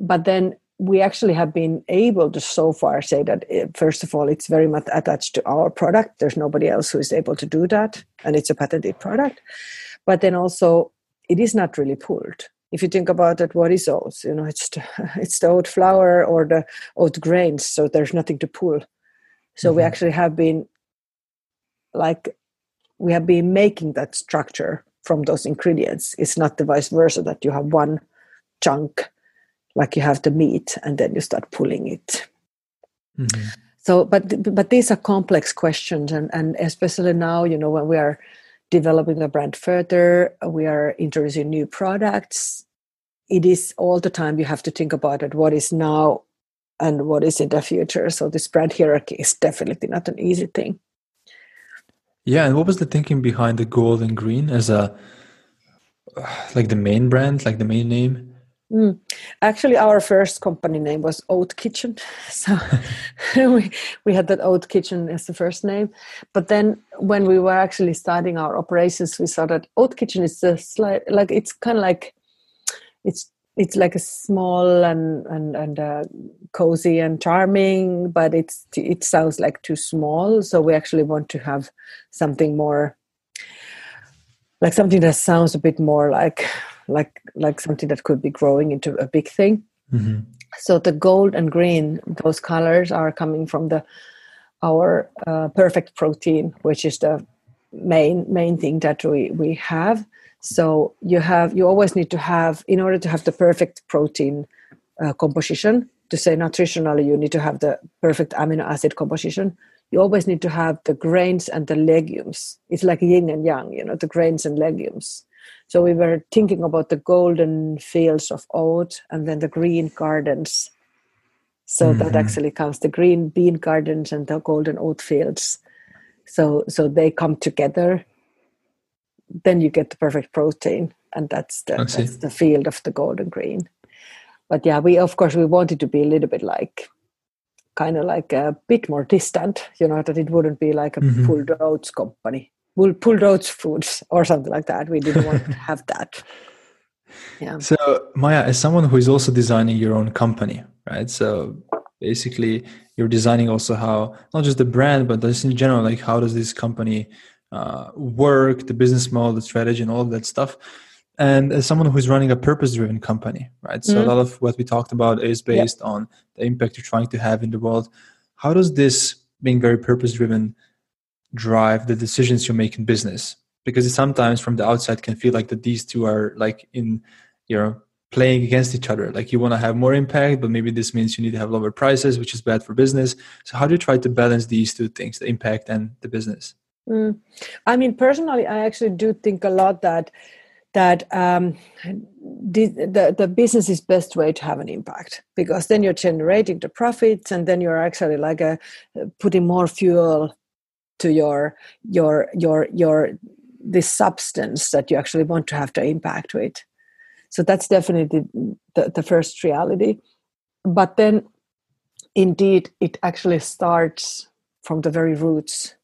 Speaker 2: but then we actually have been able to so far say that eh, first of all it's very much attached to our product there's nobody else who is able to do that and it's a patented product but then also it is not really pulled. If you think about it what is oats? You know it's the, it's the oat flour or the oat grains so there's nothing to pull. So mm-hmm. we actually have been like we have been making that structure from those ingredients. It's not the vice versa that you have one chunk like you have the meat and then you start pulling it. Mm-hmm. so but but these are complex questions and and especially now you know when we are developing a brand further. We are introducing new products. It is all the time you have to think about it. What is now and what is in the future. So this brand hierarchy is definitely not an easy thing.
Speaker 1: Yeah, and what was the thinking behind the gold and green as a like the main brand, like the main name?
Speaker 2: Mm. Actually, our first company name was Oat Kitchen, so we we had that Oat Kitchen as the first name. But then, when we were actually starting our operations, we saw that Oat Kitchen is a slight like it's kind of like it's it's like a small and and and uh, cozy and charming, but it's it sounds like too small. So we actually want to have something more like something that sounds a bit more like like like something that could be growing into a big thing. Mm-hmm. So the gold and green, those colors are coming from the our uh, perfect protein, which is the main main thing that we we have so you have you always need to have in order to have the perfect protein uh, composition to say nutritionally you need to have the perfect amino acid composition you always need to have the grains and the legumes it's like yin and yang you know the grains and legumes so we were thinking about the golden fields of oat and then the green gardens. So mm-hmm. that actually comes the green bean gardens and the golden oat fields. So so they come together. Then you get the perfect protein and that's the that's the field of the golden green. But yeah we of course we wanted to be a little bit like kind of like a bit more distant you know that it wouldn't be like a mm-hmm. pulled oats company we'll pulled oats foods or something like that we didn't want to have that
Speaker 1: yeah so Maija as someone who is also designing your own company right so basically you're designing also how not just the brand but just in general like how does this company uh, work, the business model, the strategy, and all of that stuff. And as someone who's running a purpose-driven company, right? So mm-hmm. a lot of what we talked about is based yep. on the impact you're trying to have in the world. How does this being very purpose-driven drive the decisions you make in business? Because sometimes from the outside can feel like that these two are like in, you know, playing against each other. Like you want to have more impact, but maybe this means you need to have lower prices, which is bad for business. So how do you try to balance these two things, the impact and the business?
Speaker 2: Mm. I mean, personally, I actually do think a lot that that um, the, the, the business is best way to have an impact because then you're generating the profits and then you're actually like a, putting more fuel to your your your your this substance that you actually want to have the impact with. So that's definitely the, the first reality. But then indeed it actually starts from the very roots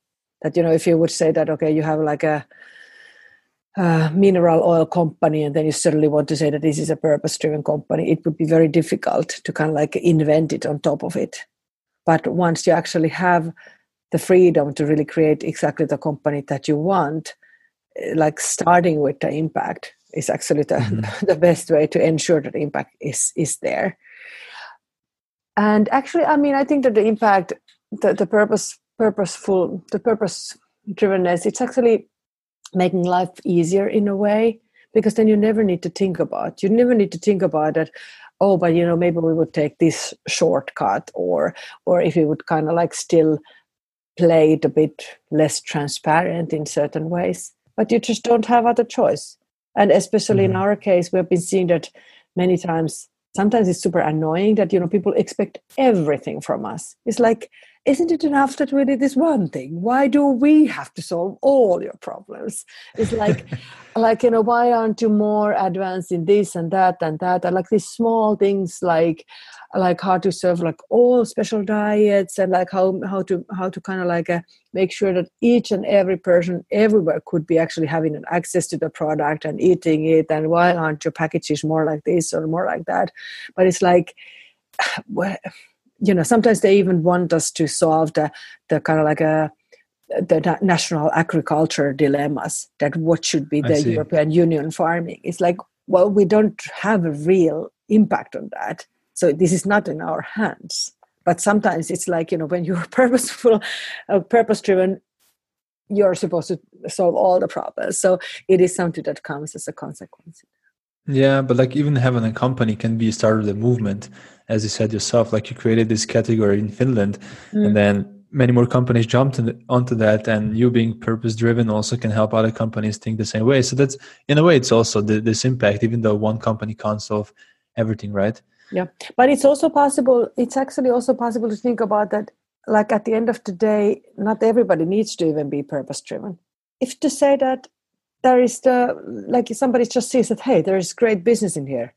Speaker 2: that you know if you would say that okay you have like a, a mineral oil company and then you suddenly want to say that this is a purpose driven company it would be very difficult to kind of like invent it on top of it. But once you actually have the freedom to really create exactly the company that you want eh, like starting with the impact is actually the, mm-hmm. the best way to ensure that the impact is is there and actually i mean i think that the impact the, the purpose purposeful the purpose drivenness it's actually making life easier in a way because then you never need to think about you never need to think about it oh but you know maybe we would take this shortcut or or if we would kind of like still play it a bit less transparent in certain ways but you just don't have other choice. And especially mm-hmm. in our case we've been seeing that many times. Sometimes it's super annoying that you know people expect everything from us. It's like isn't it enough that we did this one thing? Why do we have to solve all your problems? It's like like you know why aren't you more advanced in this and that and that? And like these small things like like how to serve like all special diets and like how how to how to kind of like uh, make sure that each and every person everywhere could be actually having an access to the product and eating it and why aren't your packages more like this or more like that? But it's like well, you know sometimes they even want us to solve the the kind of like a the national agriculture dilemmas that what should be the European Union farming. It's like, well, we don't have a real impact on that. So this is not in our hands. But sometimes it's like, you know, when you're purposeful, uh, purpose driven, you're supposed to solve all the problems. So it is something that comes as a consequence.
Speaker 1: Yeah, but like even having a company can be a start of the movement, as you said yourself. Like you created this category in Finland, mm. and then many more companies jumped in, onto that. And you being purpose driven also can help other companies think the same way. So that's in a way, it's also the, this impact, even though one company can't solve everything, right?
Speaker 2: Yeah, but it's also possible. It's actually also possible to think about that. Like at the end of the day, not everybody needs to even be purpose driven. If to say that there is the like somebody just sees that hey there is great business in here.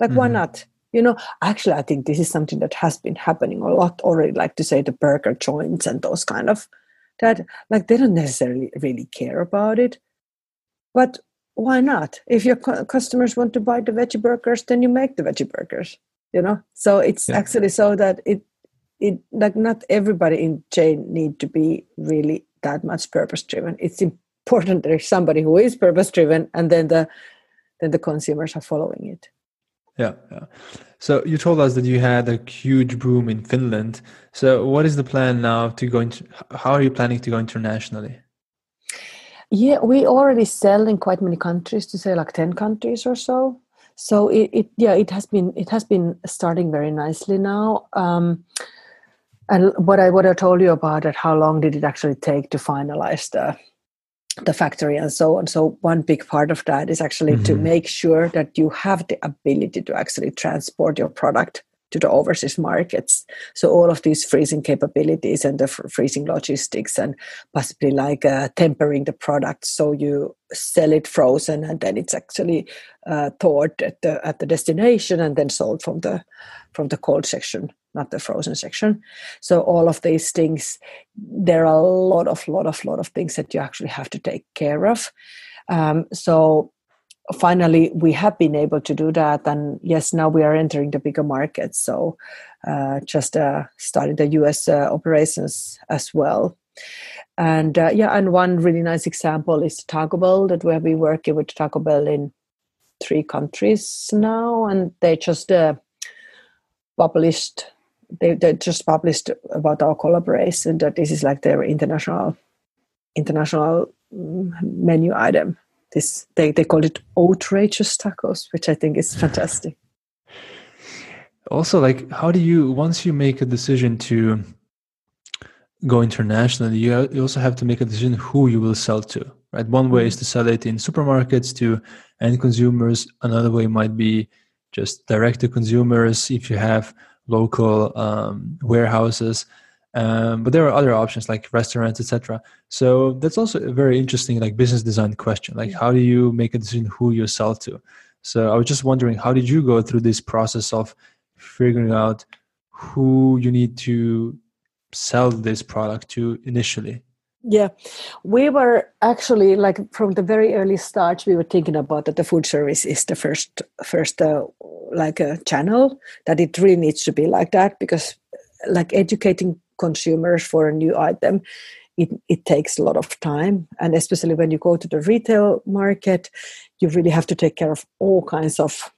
Speaker 2: Like mm-hmm. why not? You know actually i think this is something that has been happening a lot already like to say the burger joints and those kind of that like they don't necessarily really care about it. But why not? If your customers want to buy the veggie burgers then you make the veggie burgers you know? So it's yeah. actually so that it it like not everybody in chain need to be really that much purpose driven it's important. There's somebody who is purpose driven and then the then the consumers are following it.
Speaker 1: Yeah yeah. So you told us that you had a huge boom in finland. So what is the plan now to go into how are you planning to go internationally?
Speaker 2: Yeah we already sell in quite many countries to say like 10 countries or so. So it, it yeah it has been it has been starting very nicely now. Um, and what I what I told you about it, how long did it actually take to finalize the the factory and so on. So one big part of that is actually mm-hmm. to make sure that you have the ability to actually transport your product to the overseas markets. So all of these freezing capabilities and the f- freezing logistics and possibly like uh, tempering the product so you sell it frozen and then it's actually uh, thawed at the at the destination and then sold from the from the cold section not the frozen section. So all of these things, there are a lot of lot of lot of things that you actually have to take care of. Um, so finally, we have been able to do that, and yes, now we are entering the bigger markets. So uh, just uh, started the U.S. Uh, operations as well. And uh, yeah, and one really nice example is Taco Bell that we've been working with Taco Bell in three countries now, and they just uh, published they, they just published about our collaboration that this is like their international international mm, menu item this they, they called it outrageous tacos which i think is fantastic
Speaker 1: also like how do you once you make a decision to go internationally, you, you also have to make a decision who you will sell to. Right, one way is to sell it in supermarkets to end consumers. Another way might be just direct to consumers if you have local um, warehouses. Um, but there are other options like restaurants, etc. So that's also a very interesting, like business design question. Like, how do you make a decision who you sell to? So I was just wondering, how did you go through this process of figuring out who you need to sell this product to initially?
Speaker 2: Yeah, we were actually like from the very early start. We were thinking about that the food service is the first, first uh, like a channel that it really needs to be like that because, like educating consumers for a new item, it it takes a lot of time, and especially when you go to the retail market, you really have to take care of all kinds of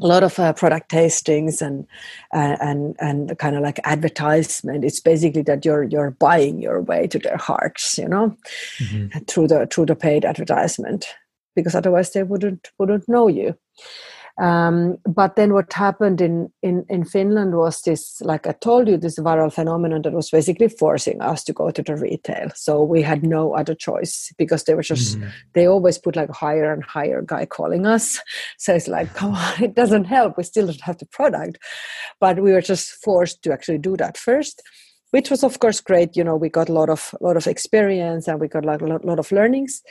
Speaker 2: a lot of uh, product tastings and uh, and and kind of like advertisement. It's basically that you're you're buying your way to their hearts you know mm-hmm. through the through the paid advertisement because otherwise they wouldn't wouldn't know you um, but then what happened in, in, in Finland was this, like I told you, this viral phenomenon that was basically forcing us to go to the retail. So we had no other choice because they were just, mm-hmm. they always put like higher and higher guy calling us. So it's like, come on, it doesn't help. We still don't have the product. But we were just forced to actually do that first which was of course great. You know we got a lot of lot of experience and we got like a lot, lot of learnings.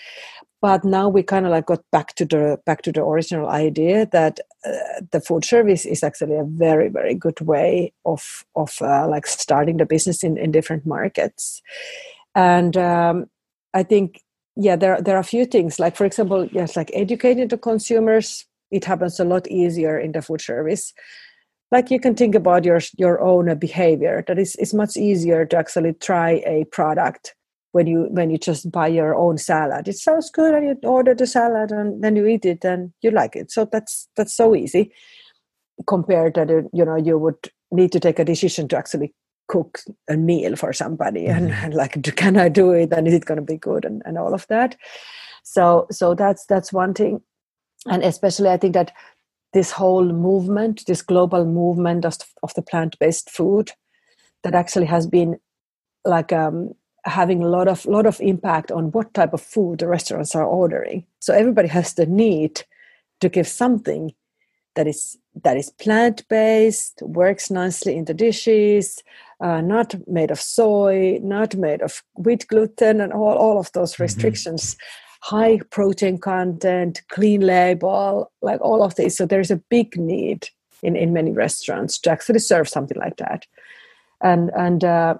Speaker 2: But now we kind of like got back to the back to the original idea that uh, the food service is actually a very very good way of of uh, like starting the business in in different markets. And um, i think yeah there there are a few things. Like for example yes like educating the consumers it happens a lot easier in the food service like you can think about your your own behavior. That is it's much easier to actually try a product when you when you just buy your own salad. It sounds good and you order the salad and then you eat it and you like it. So that's that's so easy compared to you know you would need to take a decision to actually cook a meal for somebody mm-hmm. and, and, like can i do it and is it going to be good and, and all of that. So so that's that's one thing. And especially i think that this whole movement this global movement of, of the plant-based food that actually has been like um, having a lot of lot of impact on what type of food the restaurants are ordering. So everybody has the need to give something that is that is plant based, works nicely in the dishes, uh, not made of soy, not made of wheat gluten, and all all of those mm-hmm. restrictions. Mm-hmm. High protein content, clean label, like all of this. So there's a big need in, in many restaurants to actually serve something like that. And and uh,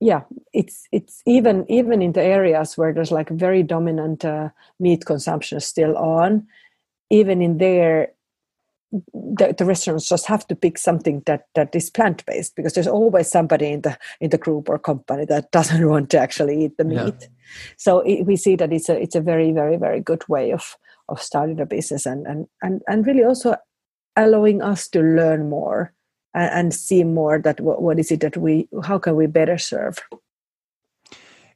Speaker 2: yeah it's it's even even in the areas where there's like very dominant uh, meat consumption still on even in there the, the, restaurants just have to pick something that that is plant based because there's always somebody in the in the group or company that doesn't want to actually eat the meat yeah. so it, we see that it's a it's a very very very good way of of starting a business and and and, and really also allowing us to learn more and, and see more that what, what is it that we how can we better serve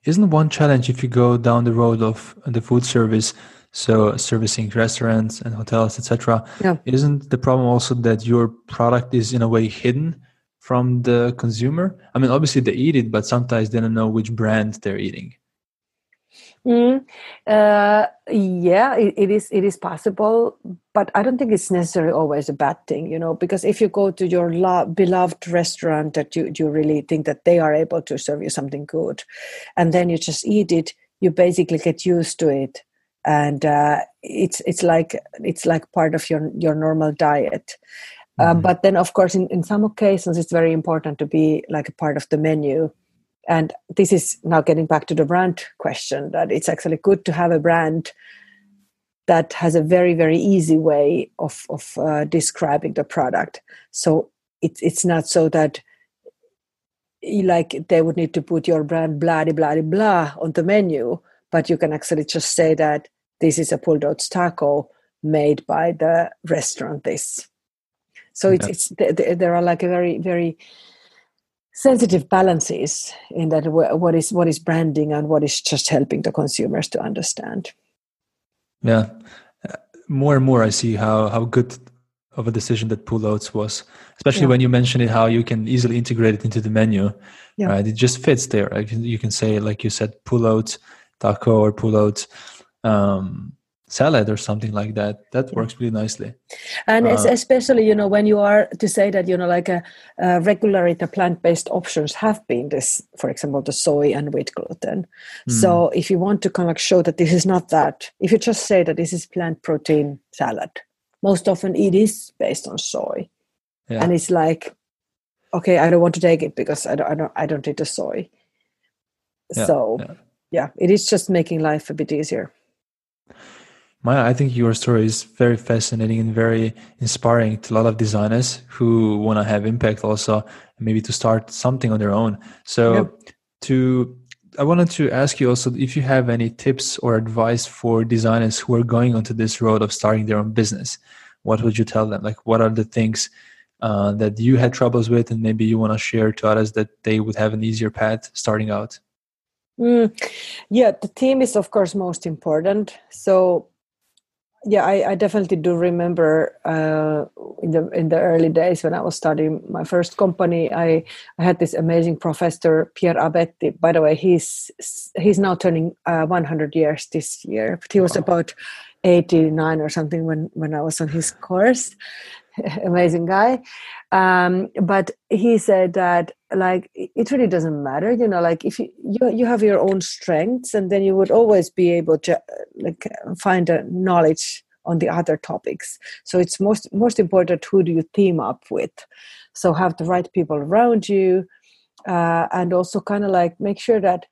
Speaker 1: isn't one challenge if you go down the road of the food service so servicing restaurants and hotels etc yeah. isn't the problem also that your product is in a way hidden from the consumer i mean obviously they eat it but sometimes they don't know which brand they're eating
Speaker 2: Mm, uh, yeah, it, it is. It is possible, but I don't think it's necessarily always a bad thing. You know, because if you go to your lo- beloved restaurant that you you really think that they are able to serve you something good, and then you just eat it, you basically get used to it, and uh, it's it's like it's like part of your your normal diet. Um, mm-hmm. But then, of course, in, in some occasions, it's very important to be like a part of the menu and this is now getting back to the brand question that it's actually good to have a brand that has a very very easy way of of uh, describing the product so it's it's not so that like they would need to put your brand blah blah blah on the menu but you can actually just say that this is a pulled oats taco made by the restaurant this so it's, it's there are like a very very sensitive balances in that what is what is branding and what is just helping the consumers to understand
Speaker 1: yeah uh, more and more i see how how good of a decision that pulled oats was, especially yeah. when you mentioned it, how you can easily integrate it into the menu. Yeah. Right, it just fits there. Right? You can say, like you said, pulled oats taco or pulled oats um, salad or something like that that works really nicely
Speaker 2: and uh, especially you know when you are to say that you know like a, a regularly the plant-based options have been this for example the soy and wheat gluten mm. so if you want to kind of show that this is not that if you just say that this is plant protein salad most often it is based on soy yeah. and it's like okay i don't want to take it because i don't i don't, I don't eat the soy yeah, so yeah. Yeah it is just making life a bit easier
Speaker 1: Maija, I think your story is very fascinating and very inspiring to a lot of designers who want to have impact also, maybe to start something on their own. So, yeah. to I wanted to ask you also if you have any tips or advice for designers who are going onto this road of starting their own business. What would you tell them? Like, what are the things uh, that you had troubles with, and maybe you want to share to others that they would have an easier path starting out?
Speaker 2: Mm, yeah, the team is of course most important. So yeah I, I, definitely do remember uh, in the in the early days when I was studying my first company I, I had this amazing professor Pierre Abetti by the way he's he's now turning uh, 100 years this year but he was wow. about 89 or something when when I was on his course amazing guy. Um, but he said that like it really doesn't matter you know like if you, you you have your own strengths and then you would always be able to like find a knowledge on the other topics. So it's most most important who do you team up with. So have the right people around you uh, and also kind of like make sure that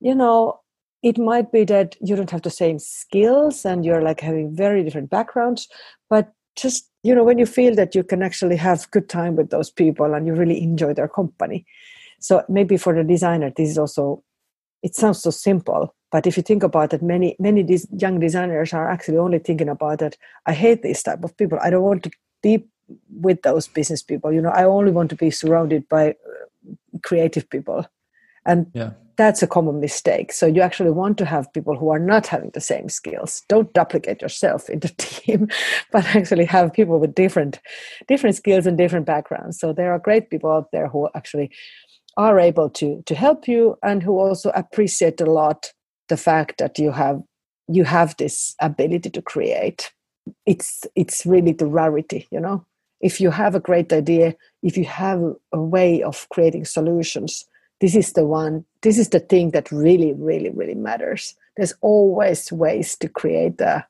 Speaker 2: you know it might be that you don't have the same skills and you're like having very different backgrounds but just you know when you feel that you can actually have good time with those people and you really enjoy their company. So maybe for the designer this is also it sounds so simple but if you think about it many many these young designers are actually only thinking about that i hate this type of people. I don't want to be with those business people. You know i only want to be surrounded by uh, creative people. And yeah that's a common mistake. So you actually want to have people who are not having the same skills. Don't duplicate yourself in the team, but actually have people with different different skills and different backgrounds. So there are great people out there who actually are able to to help you and who also appreciate a lot the fact that you have you have this ability to create. It's it's really the rarity, you know. If you have a great idea, if you have a way of creating solutions, this is the one this is the thing that really really really matters. There's always ways to create the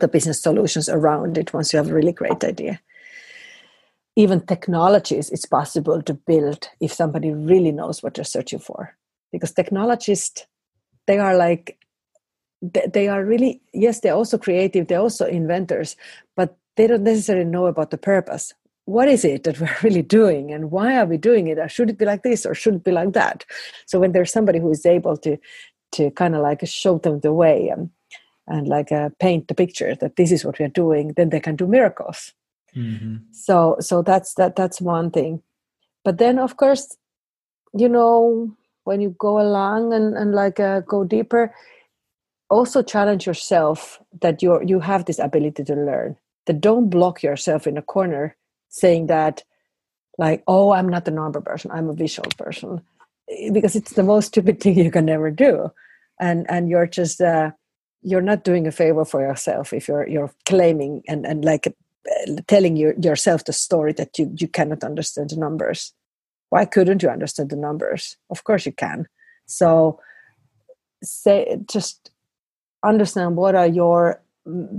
Speaker 2: the business solutions around it once you have a really great idea. Even technologies it's possible to build if somebody really knows what they're searching for. Because technologists they are like they are really yes they're also creative they're also inventors but they don't necessarily know about the purpose what is it that we're really doing and why are we doing it? Or should it be like this or should it be like that? So when there's somebody who is able to to kind of like show them the way and and like uh, paint the picture that this is what we're doing then they can do miracles. Mm-hmm. so so that's that that's one thing. But then of course you know when you go along and and like uh, go deeper also challenge yourself that you you have this ability to learn. That don't block yourself in a corner saying that like oh i'm not a number person i'm a visual person because it's the most stupid thing you can ever do. And and you're just uh, you're not doing a favor for yourself if you're you're claiming and and like uh, telling you, yourself the story that you you cannot understand the numbers. Why couldn't you understand the numbers? Of course you can. So say just understand what are your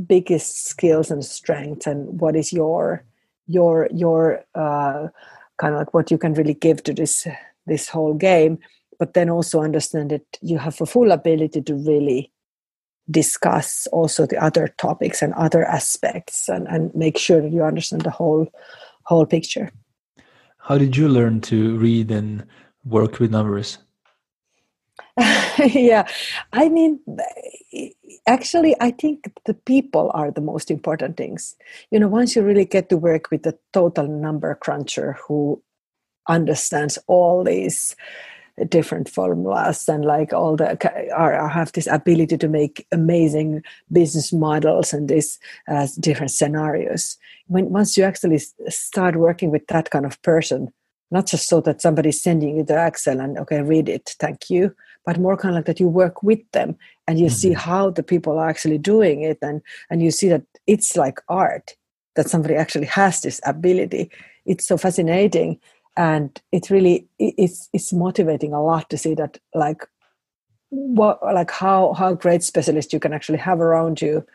Speaker 2: biggest skills and strengths and what is your your your uh, kind of like what you can really give to this this whole game but then also understand that you have a full ability to really discuss also the other topics and other aspects and, and make sure that you understand the whole whole picture.
Speaker 1: How did you learn to read and work with numbers
Speaker 2: yeah. I mean actually i think the people are the most important things. You know once you really get to work with a total number cruncher who understands all these different formulas and like all the are have this ability to make amazing business models and these uh, different scenarios when once you actually start working with that kind of person not just so that somebody's sending you the excel and okay read it thank you but more kind of like that you work with them and you mm-hmm. see how the people are actually doing it and and you see that it's like art that somebody actually has this ability. It's so fascinating and it really it's it's motivating a lot to see that like what like how how great specialists you can actually have around you.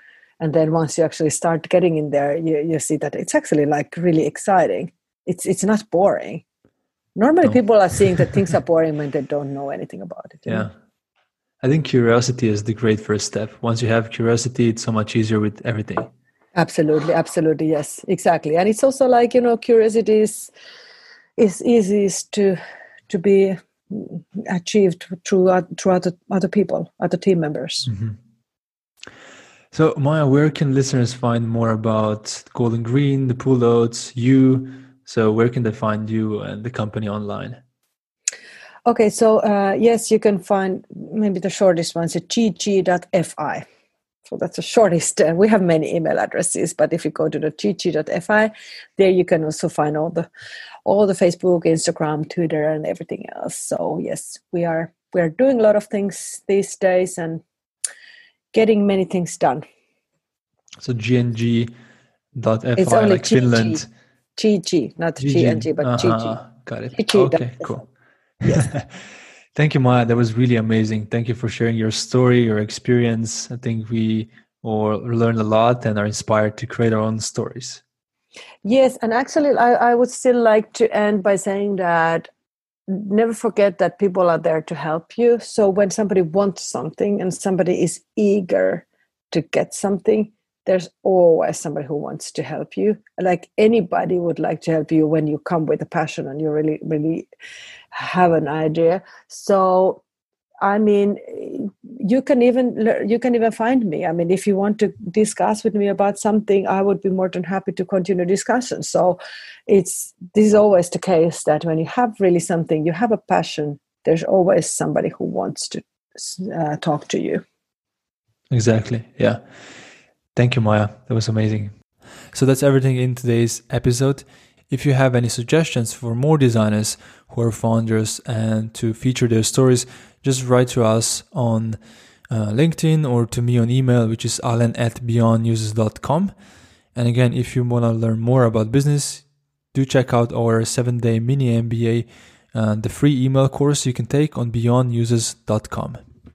Speaker 2: And then once you actually start getting in there you, you see that it's actually like really exciting. It's it's not boring normally no. people are seeing that things are boring when they don't know anything about it
Speaker 1: yeah know? i think curiosity is the great first step once you have curiosity it's so much easier with everything
Speaker 2: absolutely absolutely yes exactly and it's also like you know curiosity is is easiest to to be achieved through through other, other people other team members mm-hmm.
Speaker 1: so Maija where can listeners find more about Gold&Green the pulled oats you so where can they find you and the company online
Speaker 2: okay so uh, yes you can find maybe the shortest one is gg.fi so that's the shortest. Uh, we have many email addresses, but if you go to the gg.fi, there you can also find all the all the Facebook, Instagram, Twitter, and everything else. So yes, we are we are doing a lot of things these days and getting many things done.
Speaker 1: So gng.fi it's only like. Finland.
Speaker 2: GG, not. GNG, but uh-huh. GG.
Speaker 1: Got it. GG. Okay, cool. Yes. Thank you, Maija. That was really amazing. Thank you for sharing your story, your experience. I think we all learned a lot and are inspired to create our own stories.
Speaker 2: Yes, and actually, I, I would still like to end by saying that never forget that people are there to help you. So when somebody wants something and somebody is eager to get something, there's always somebody who wants to help you. Like anybody would like to help you when you come with a passion and you really really have an idea. So i mean you can even you can even find me. I mean if you want to discuss with me about something i would be more than happy to continue discussion. So it's this is always the case that when you have really something you have a passion there's always somebody who wants to uh, talk to you.
Speaker 1: Exactly yeah Thank you, Maija. That was amazing. So that's everything in today's episode. If you have any suggestions for more designers who are founders and to feature their stories, just write to us on uh, LinkedIn or to me on email, which is allen at beyondusers.com. And again, if you want to learn more about business, do check out our seven day mini MBA and the free email course you can take on beyondusers.com.